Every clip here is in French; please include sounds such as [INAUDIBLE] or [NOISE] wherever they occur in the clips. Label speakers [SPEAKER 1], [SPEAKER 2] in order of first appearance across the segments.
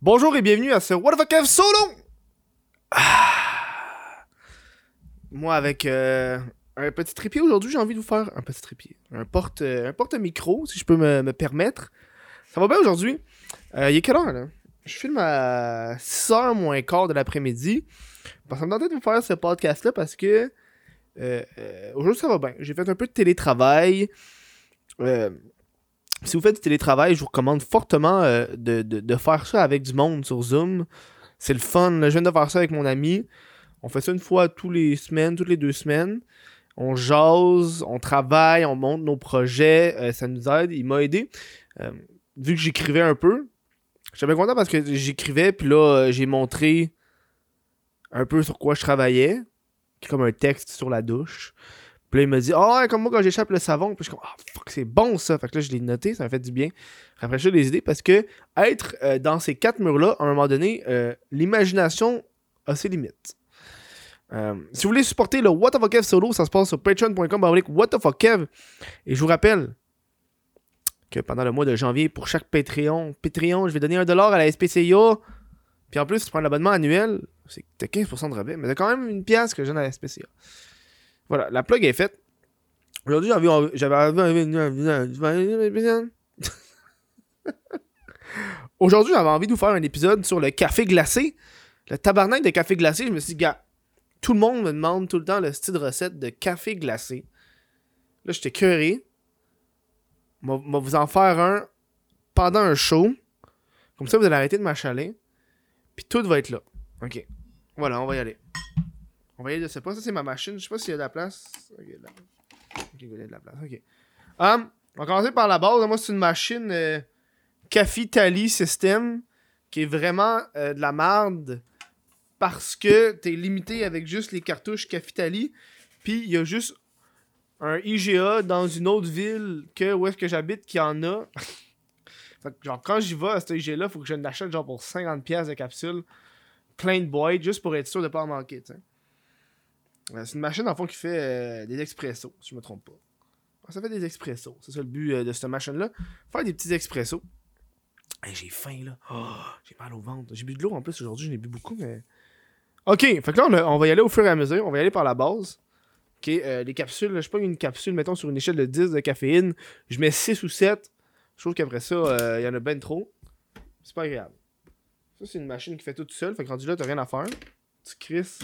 [SPEAKER 1] Bonjour et bienvenue à ce What the Kev solo! Ah. Moi, avec euh, un petit trépied aujourd'hui, j'ai envie de vous faire un petit trépied. Un porte, un porte-micro, si je peux me, me permettre. Ça va bien aujourd'hui? Euh, il est quelle heure, là? Je filme à 6h moins quart de l'après-midi. Ça me tentait de vous faire ce podcast-là parce que euh, aujourd'hui, ça va bien. J'ai fait un peu de télétravail. Si vous faites du télétravail, je vous recommande fortement euh, de, de- de faire ça avec du monde sur Zoom. C'est le fun. Je viens de faire ça avec mon ami. On fait ça une fois tous les semaines, toutes les deux semaines. On jase, on travaille, on monte nos projets. euh, ça nous aide. Il m'a aidé. Euh, vu que j'écrivais un peu, j'étais content parce que j'écrivais, puis là, j'ai montré un peu sur quoi je travaillais. Comme un texte sur la douche. Puis là, il m'a dit, ah, ouais, comme moi quand j'échappe le savon. Puis je suis comme, ah, fuck, c'est bon ça. Fait que là, je l'ai noté, ça m'a fait du bien. J'ai des idées parce que être euh, dans ces quatre murs-là, à un moment donné, euh, l'imagination a ses limites. Euh, si vous voulez supporter le What the fuck Kev solo, ça se passe sur patreon.com What the fuck Kev. Et je vous rappelle que pendant le mois de janvier, pour chaque Patreon, Patreon, je vais donner un dollar à la SPCA. Puis en plus, si tu prends l'abonnement annuel, c'est que t'as 15% de rabais, mais t'as quand même une pièce que je donne à la SPCA. Voilà, la plug est faite. Aujourd'hui, j'avais envie- Aujourd'hui, j'avais envie de vous faire un épisode sur le café glacé. Le tabarnak de café glacé, je me suis dit, gars, tout le monde me demande tout le temps le style de recette de café glacé. Là, j'étais curé. On va vous en faire un pendant un show. Comme ça, vous allez arrêter de m'achaler. Puis tout va être là. Ok. Voilà, on va y aller. On va y aller, je sais pas. Ça, c'est ma machine. Je sais pas s'il y a de la place. Ok, il y a de la, Ok, il y a de la place. Ok. Hum, on va commencer par la base. Moi, c'est une machine euh, Cafitali System qui est vraiment euh, de la merde parce que t'es limité avec juste les cartouches Cafitali. Puis il y a juste un IGA dans une autre ville que où est-ce que j'habite qui en a. [LAUGHS] Fait que, genre, quand j'y vais à cet IGA-là, faut que je l'achète genre pour 50$ piastres de capsule, plein de boîtes, juste pour être sûr de pas en manquer, tu sais. Euh, C'est une machine, en fond, qui fait euh, des expressos, si je me trompe pas. Ah, Ça fait des expressos. C'est ça le but euh, de cette machine-là. Faire des petits expressos. Hey, j'ai faim, là. Oh, j'ai mal au ventre. J'ai bu de l'eau en plus aujourd'hui, j'en ai bu beaucoup, mais. Ok, fait que là, on, a- on va y aller au fur et à mesure. On va y aller par la base. Ok, euh, les capsules, là, je prends une capsule, mettons, sur une échelle de 10 de caféine. Je mets 6 ou 7. Je trouve qu'après ça, euh, il y en a ben trop. C'est pas agréable. Ça, c'est une machine qui fait tout seul. Fait que rendu là, t'as rien à faire. Tu crisses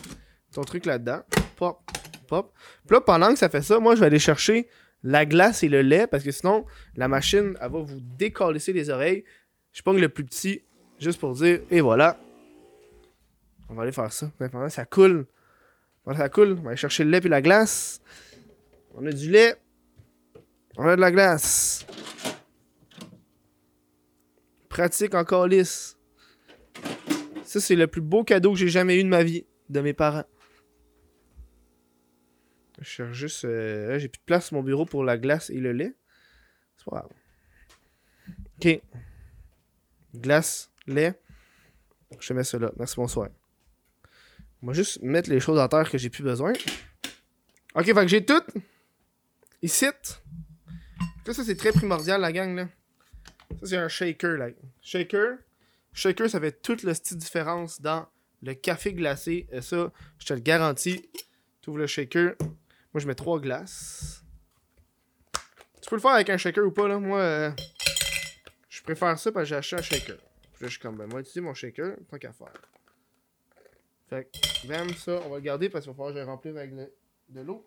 [SPEAKER 1] ton truc là-dedans. Pop, pop. Puis là, pendant que ça fait ça, moi, je vais aller chercher la glace et le lait parce que sinon, la machine, elle va vous décalisser les oreilles. Je pogne le plus petit juste pour dire, et voilà. On va aller faire ça. Pendant ça coule. Ça coule, on va aller chercher le lait et la glace. On a du lait. On a de la glace. Pratique encore lisse. Ça, c'est le plus beau cadeau que j'ai jamais eu de ma vie, de mes parents. Je cherche juste. euh, j'ai plus de place sur mon bureau pour la glace et le lait. C'est pas grave. Ok. Glace, lait. Je mets ça là. Merci, bonsoir. On va juste mettre les choses en terre que j'ai plus besoin. Ok, fait que j'ai tout. Ici. Ça, ça c'est très primordial, la gang, là. Ça, c'est un shaker, là. Shaker. Shaker, ça fait toute la petite différence dans le café glacé. Et ça, je te le garantis. Tu ouvres le shaker. Moi, je mets trois glaces. Tu peux le faire avec un shaker ou pas, là. Moi, euh, je préfère ça parce que j'ai acheté un shaker. Là, je suis comme, ben, moi, utiliser mon shaker, tant qu'à faire. Fait que, bam, ça, on va le garder parce qu'il va falloir que je remplir avec de l'eau.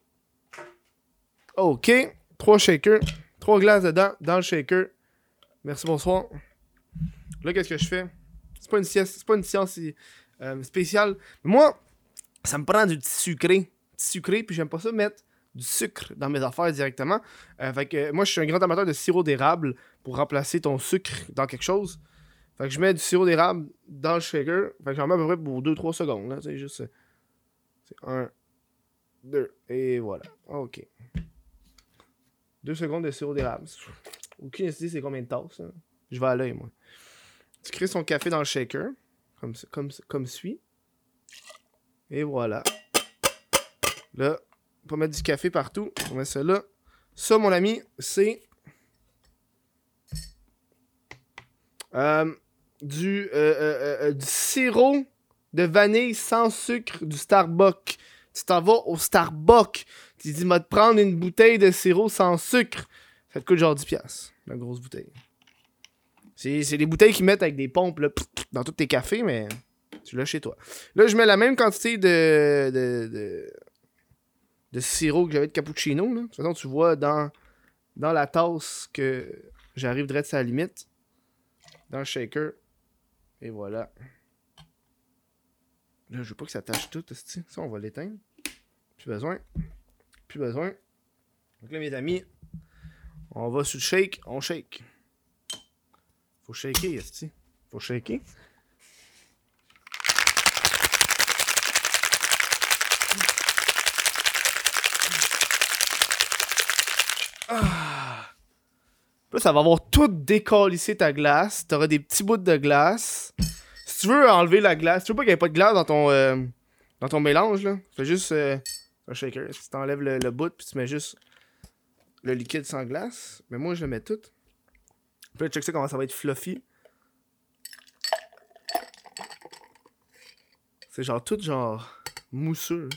[SPEAKER 1] Ok, trois shakers, trois glaces dedans, dans le shaker. Merci, bonsoir. Là, qu'est-ce que je fais? C'est pas une science, c'est pas une science euh, spéciale. Moi, ça me prend du petit sucré. Sucré, puis j'aime pas ça mettre du sucre dans mes affaires directement. Euh, fait que moi, je suis un grand amateur de sirop d'érable pour remplacer ton sucre dans quelque chose. Fait que je mets du sirop d'érable dans le shaker. Fait que j'en mets à peu près pour 2-3 secondes. Là, c'est juste. C'est 1, 2, et voilà. Ok. 2 secondes de sirop d'érable. Aucune idée c'est combien de tasses. hein. Je vais à l'œil, moi. Tu crées son café dans le shaker. Comme, comme, comme suit. Et voilà. Là, va mettre du café partout. On met ça là. Ça, mon ami, c'est. Euh, du, euh, euh, du sirop de vanille sans sucre du Starbucks. Tu t'en vas au Starbucks. Tu dis, va te prendre une bouteille de sirop sans sucre. Ça te coûte genre 10$. La grosse bouteille. C'est des bouteilles qu'ils mettent avec des pompes là, dans tous tes cafés, mais tu l'as chez toi. Là, je mets la même quantité de, de sirop que j'avais de cappuccino. Là. De toute façon, tu vois dans, dans la tasse que j'arrive direct à la limite. Dans le shaker. Et voilà. Là, je veux pas que ça tâche tout. Ça, on va l'éteindre. Plus besoin. Plus besoin. Donc là, mes amis, on va sur le shake. On shake. Faut shaker, esti. Faut shaker. Ah. Là, ça va avoir tout décalissé ta glace. T'auras des petits bouts de glace. Si tu veux enlever la glace, tu veux pas qu'il n'y ait pas de glace dans ton, euh, dans ton mélange, là. Fais juste euh, un shaker. Si t'enlèves le, le bout, puis tu mets juste le liquide sans glace. Mais moi, je le mets tout. Puis là, check ça comment ça va être fluffy. C'est genre tout genre mousseux.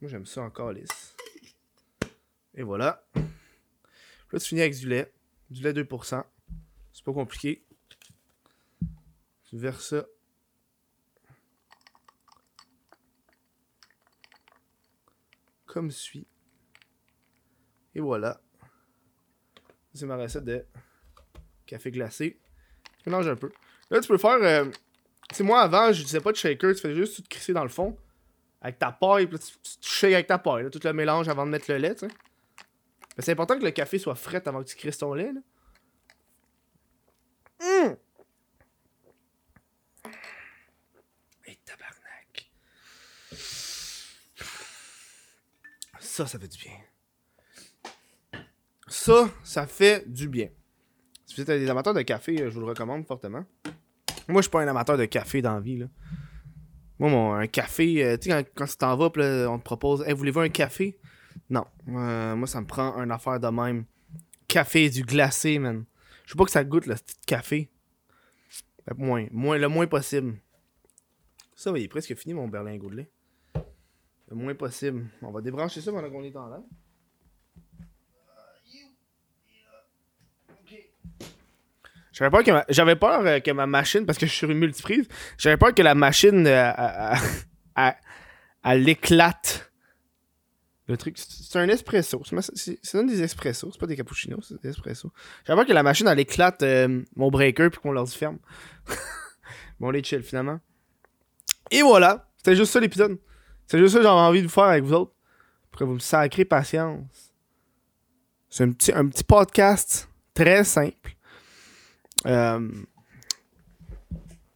[SPEAKER 1] Moi, j'aime ça encore lisse. Et voilà. Là, tu finis avec du lait. Du lait 2%. C'est pas compliqué. Tu verses ça. Comme suit. Et voilà. C'est ma recette de café glacé. Je mélange un peu. Là, tu peux faire. Euh, c'est moi avant, je disais pas de shaker, tu fais juste tout crisser dans le fond. Avec ta paille, puis là, tu, tu, tu shakes avec ta paille, là, tout le mélange avant de mettre le lait, tu sais. Mais c'est important que le café soit frais avant que tu crisses ton lait, là. Hum! Et tabarnak. Ça, ça fait du bien. Ça, ça fait du bien. Si vous êtes des amateurs de café, je vous le recommande fortement. Moi, je suis pas un amateur de café dans la vie, là. Moi, mon, un café, euh, tu sais, quand, quand tu t'en vas, là, on te propose, hey, voulez-vous un café? Non. Euh, moi, ça me prend une affaire de même. Café, du glacé, man. Je veux pas que ça goûte, le petit café. Fait moins, moins, le moins possible. Ça, il est presque fini, mon berlingot de lait. Le moins possible. On va débrancher ça pendant qu'on est en l'air. J'avais peur que ma, j'avais peur euh, que ma machine, parce que je suis sur une multiprise, j'avais peur que la machine, euh, elle éclate. Le truc, c'est un espresso. C'est, un des espressos, c'est pas des cappuccinos, c'est des espressos. J'avais peur que la machine, elle éclate euh, mon breaker puis qu'on leur dit ferme. [LAUGHS] bon, les chill finalement. Et voilà, c'était juste ça l'épisode. C'est juste ça que j'avais envie de vous faire avec vous autres. Pour vous me sacrez patience. C'est un petit, un petit podcast très simple. Euh,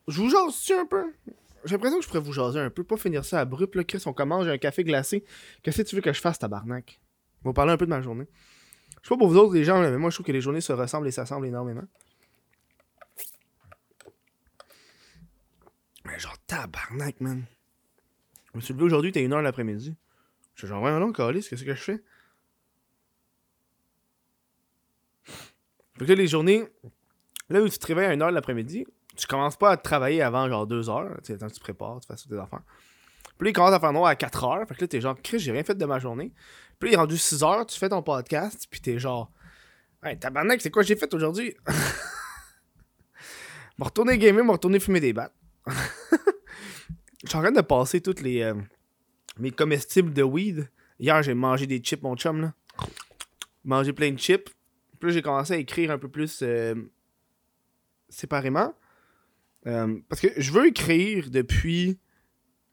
[SPEAKER 1] je vous jase un peu? J'ai l'impression que je pourrais vous jaser un peu, pas finir ça abrupt. Là, Chris, on commence, j'ai un café glacé. Qu'est-ce que tu veux que je fasse, tabarnak? On va parler un peu de ma journée. Je sais pas pour vous autres, les gens, mais moi, je trouve que les journées se ressemblent et s'assemblent énormément. Mais genre, tabarnak, man. Je me suis levé aujourd'hui, t'es 1h l'après-midi. Je suis genre, ouais, non, calice, qu'est-ce que je fais? Fait que là, les journées, là où tu te réveilles à 1h l'après-midi, tu commences pas à travailler avant genre 2h. Tu sais, tu prépares, tu fais ça tes affaires. Puis là, il commence à faire noir à 4h. Fait que là, t'es genre, Chris, j'ai rien fait de ma journée. Puis là, il est rendu 6h, tu fais ton podcast, puis t'es genre, hey, tabarnak, c'est quoi j'ai fait aujourd'hui? [LAUGHS] M'a retourné gamer, m'a retourné fumer des battes. [LAUGHS] Je suis en train de passer toutes les. euh, mes comestibles de weed. Hier, j'ai mangé des chips, mon chum, là. Mangé plein de chips. Puis j'ai commencé à écrire un peu plus euh, séparément. Euh, parce que je veux écrire depuis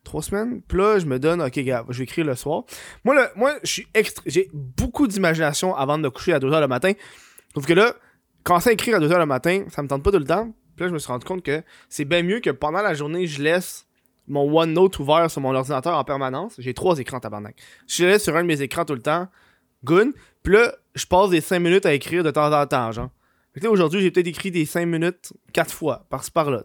[SPEAKER 1] trois semaines. Puis là, je me donne, ok, gars, je vais écrire le soir. Moi, le- moi j'ai beaucoup d'imagination avant de me coucher à 2h le matin. Sauf que là, commencer à écrire à 2h le matin, ça me tente pas tout le temps. Puis là, je me suis rendu compte que c'est bien mieux que pendant la journée, je laisse mon OneNote ouvert sur mon ordinateur en permanence. J'ai trois écrans, tabarnak. Je laisse sur un de mes écrans tout le temps. Good. Puis là, je passe des 5 minutes à écrire de temps en temps, genre. Aujourd'hui, j'ai peut-être écrit des 5 minutes 4 fois, par-ci par-là,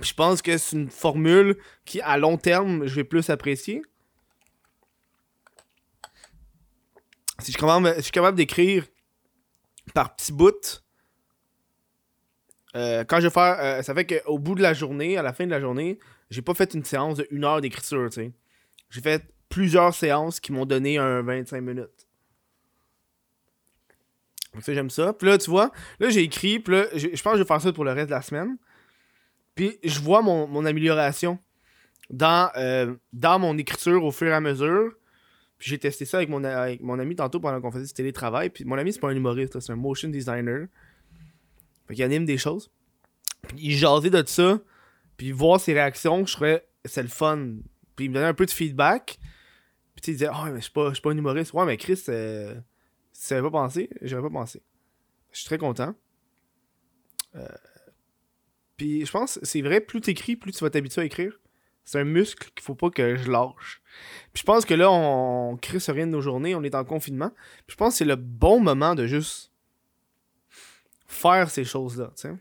[SPEAKER 1] je pense que c'est une formule qui, à long terme, je vais plus apprécier. Si je, suis capable- d'écrire par petits bouts. Euh, quand je vais faire. euh, ça fait qu'au bout de la journée, à la fin de la journée, j'ai pas fait une séance de heure d'écriture. J'ai fait plusieurs séances qui m'ont donné un 25 minutes. Donc ça, j'aime ça. Puis là, tu vois, là, j'ai écrit, puis là, je pense que je vais faire ça pour le reste de la semaine. Puis je vois mon, mon amélioration dans, euh, dans mon écriture au fur et à mesure. Puis j'ai testé ça avec mon, avec mon ami tantôt pendant qu'on faisait du télétravail. Puis mon ami, c'est pas un humoriste, c'est un motion designer. Fait qu'il anime des choses. Puis il jasait de ça. Puis voir ses réactions, je trouvais c'est le fun. Puis il me donnait un peu de feedback. Puis il disait, oh, mais je suis pas, pas un humoriste. Ouais, mais Chris, euh, si tu avais pas pensé, j'avais pas pensé. Je suis très content. Euh, Puis je pense, c'est vrai, plus t'écris, plus tu vas t'habituer à écrire. C'est un muscle qu'il faut pas que je lâche. Puis je pense que là, on crée sur rien de nos journées, on est en confinement. Puis je pense que c'est le bon moment de juste faire ces choses-là, tu sais.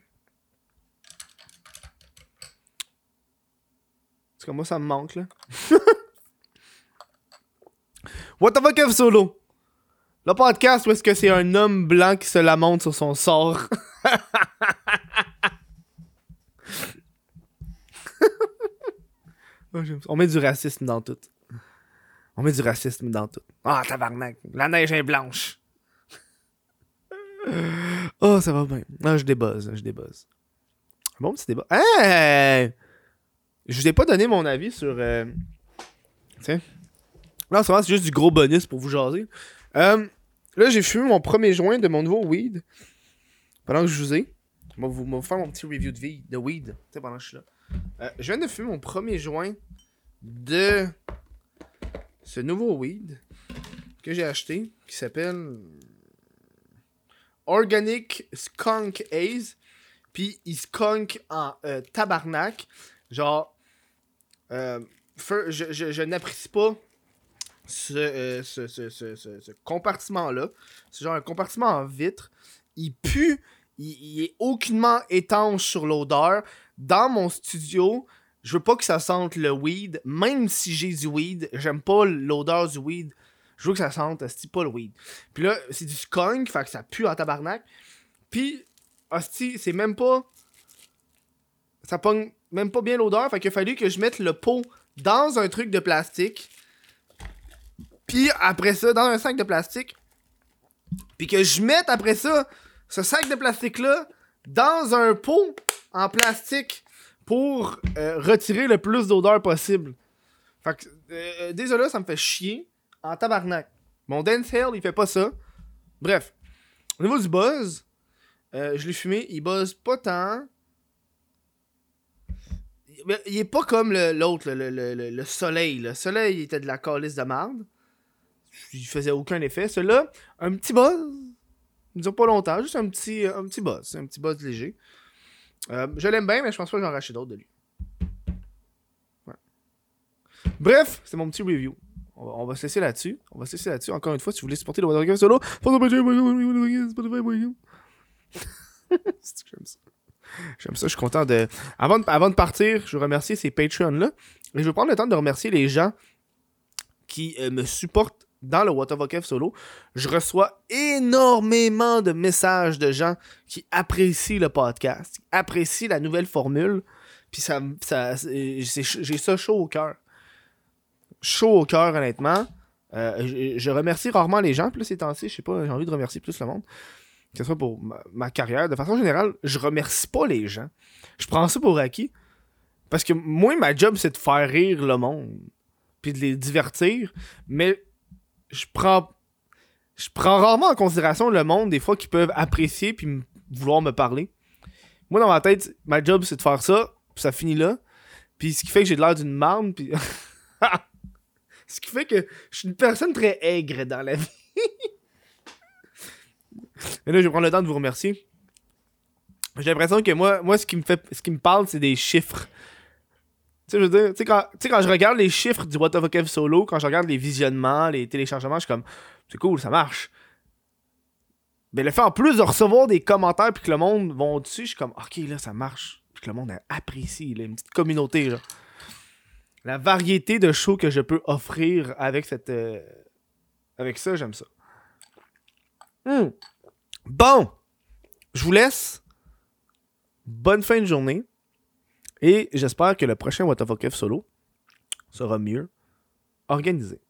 [SPEAKER 1] C'est comme moi, ça me manque, là. [LAUGHS] What the fuck, F Solo? Le podcast où est-ce que c'est un homme blanc qui se lamente sur son sort? [LAUGHS] Oh. On met du racisme dans tout. On met du racisme dans tout. Ah, tabarnak. La neige est blanche. [LAUGHS] Oh, ça va bien. Ah, je débuzz, je débuzz. Bon petit débat. Hey! Je vous ai pas donné mon avis sur. Euh... Tiens. Là, en ce moment, c'est juste du gros bonus pour vous jaser. Euh, là, j'ai fumé mon premier joint de mon nouveau weed. Pendant que je vous ai. Je vais vous, faire mon petit review de, vie, de weed. Pendant que je suis là. Euh, je viens de fumer mon premier joint de ce nouveau weed que j'ai acheté qui s'appelle Organic Skunk Haze. Puis il skunk en euh, tabarnak. Genre, euh, je n'apprécie pas ce, euh, ce, compartiment-là. C'est genre un compartiment en vitre. Il pue. Il, il est aucunement étanche sur l'odeur. Dans mon studio, je veux pas que ça sente le weed. Même si j'ai du weed, j'aime pas l'odeur du weed. Je veux que ça sente, asti, pas le weed. Puis là, c'est du skunk, fait que ça pue en tabarnak. Puis, c'est même pas... Ça pogne même pas bien l'odeur, fait qu'il a fallu que je mette le pot dans un truc de plastique. Puis après ça, dans un sac de plastique. Puis que je mette après ça, ce sac de plastique-là, dans un pot en plastique pour euh, retirer le plus d'odeur possible. Fait que, euh, désolé, ça me fait chier en tabarnak. Mon Dance il fait pas ça. Bref, au niveau du buzz, euh, je l'ai fumé, il buzz pas tant. Mais Il est pas comme l'autre, le, le- le- le soleil. Le soleil, il était de la calice de merde. Il faisait aucun effet. Celui-là, un petit buzz. Il dure pas longtemps, juste un petit, un petit buzz. Un petit buzz léger. Euh, je l'aime bien, mais je pense pas que j'en racheter d'autres de lui. Ouais. Bref, c'est mon petit review. On va, on va se laisser là-dessus. On va se laisser là-dessus. Encore une fois, si vous voulez supporter le Watergate solo, [LAUGHS] C'est que j'aime ça? J'aime ça, je suis content de. Avant de, avant de partir, je veux remercier ces Patreons-là. Et je veux prendre le temps de remercier les gens qui euh, me supportent dans le Fuck solo. Je reçois énormément de messages de gens qui apprécient le podcast, qui apprécient la nouvelle formule. Puis ça, ça j'ai ça chaud au cœur. Chaud au cœur, honnêtement. Euh, je, remercie rarement les gens. Là, ces temps-ci, je sais pas, j'ai envie de remercier plus le monde. Que ce soit pour ma, ma carrière. De façon générale, je remercie pas les gens. Je prends ça pour acquis. Parce que moi, ma job, c'est de faire rire le monde. Puis de les divertir. Mais je prends rarement en considération le monde des fois qui peuvent apprécier puis vouloir me parler. Moi dans ma tête, ma job c'est de faire ça, puis ça finit là. Puis ce qui fait que j'ai de l'air d'une marde puis [LAUGHS] ce qui fait que je suis une personne très aigre dans la [LAUGHS] vie. Et là, je vais prendre le temps de vous remercier. J'ai l'impression que moi, moi ce qui me fait ce qui me parle, c'est des chiffres. Tu sais, je veux dire, tu sais, quand, quand je regarde les chiffres du What the Fuck solo, quand je regarde les visionnements, les téléchargements, je suis comme, c'est cool, ça marche. Mais le fait en plus de recevoir des commentaires puis que le monde vont dessus, je suis comme, ok, là, ça marche. Puis que le monde apprécie, là, une petite communauté, là. La variété de shows que je peux offrir avec cette. euh, avec ça, j'aime ça. Hmm. Bon, je vous laisse. Bonne fin de journée. Et j'espère que le prochain What solo sera mieux organisé.